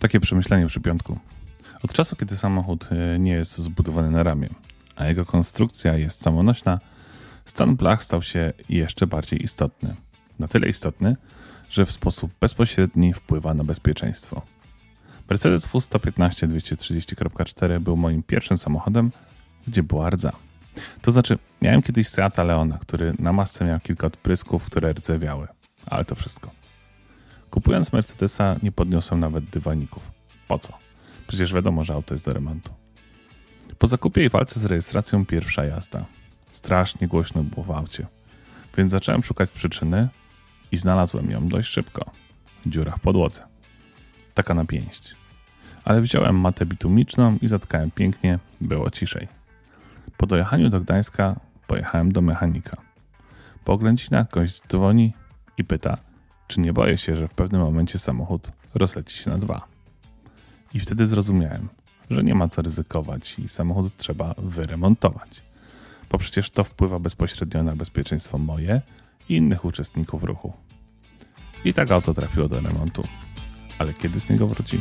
Takie przemyślenie przy piątku. Od czasu, kiedy samochód e, nie jest zbudowany na ramię, a jego konstrukcja jest samonośna, stan blach stał się jeszcze bardziej istotny. Na tyle istotny, że w sposób bezpośredni wpływa na bezpieczeństwo. Mercedes W115 230.4 był moim pierwszym samochodem, gdzie była rdza. To znaczy, miałem kiedyś Seata Leona, który na masce miał kilka odprysków, które rdzewiały. Ale to wszystko. Kupując Mercedesa nie podniosłem nawet dywaników. Po co? Przecież wiadomo, że auto jest do remontu. Po zakupie i walce z rejestracją pierwsza jazda. Strasznie głośno było w aucie. Więc zacząłem szukać przyczyny i znalazłem ją dość szybko. Dziura w podłodze. Taka na pięść. Ale wziąłem matę bitumiczną i zatkałem pięknie, było ciszej. Po dojechaniu do Gdańska pojechałem do mechanika. Po oględzinach gość dzwoni i pyta, czy nie boję się, że w pewnym momencie samochód rozleci się na dwa. I wtedy zrozumiałem, że nie ma co ryzykować i samochód trzeba wyremontować. Bo przecież to wpływa bezpośrednio na bezpieczeństwo moje i innych uczestników ruchu. I tak auto trafiło do remontu. Ale kiedy z niego wróci?